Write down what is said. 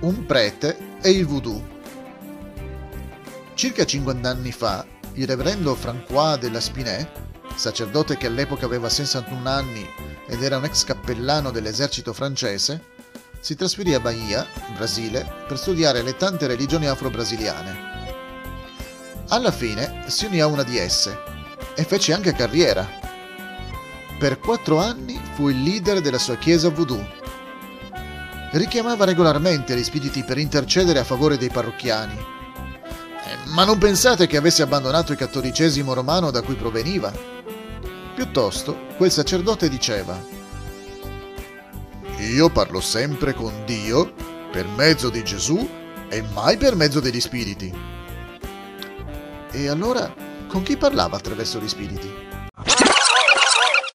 un prete e il voodoo. Circa 50 anni fa, il reverendo François de la Spinée, sacerdote che all'epoca aveva 61 anni ed era un ex cappellano dell'esercito francese, si trasferì a Bahia, Brasile, per studiare le tante religioni afro-brasiliane. Alla fine si unì a una di esse e fece anche carriera. Per quattro anni fu il leader della sua chiesa voodoo richiamava regolarmente gli spiriti per intercedere a favore dei parrocchiani. Eh, ma non pensate che avesse abbandonato il cattolicesimo romano da cui proveniva. Piuttosto, quel sacerdote diceva, Io parlo sempre con Dio per mezzo di Gesù e mai per mezzo degli spiriti. E allora con chi parlava attraverso gli spiriti?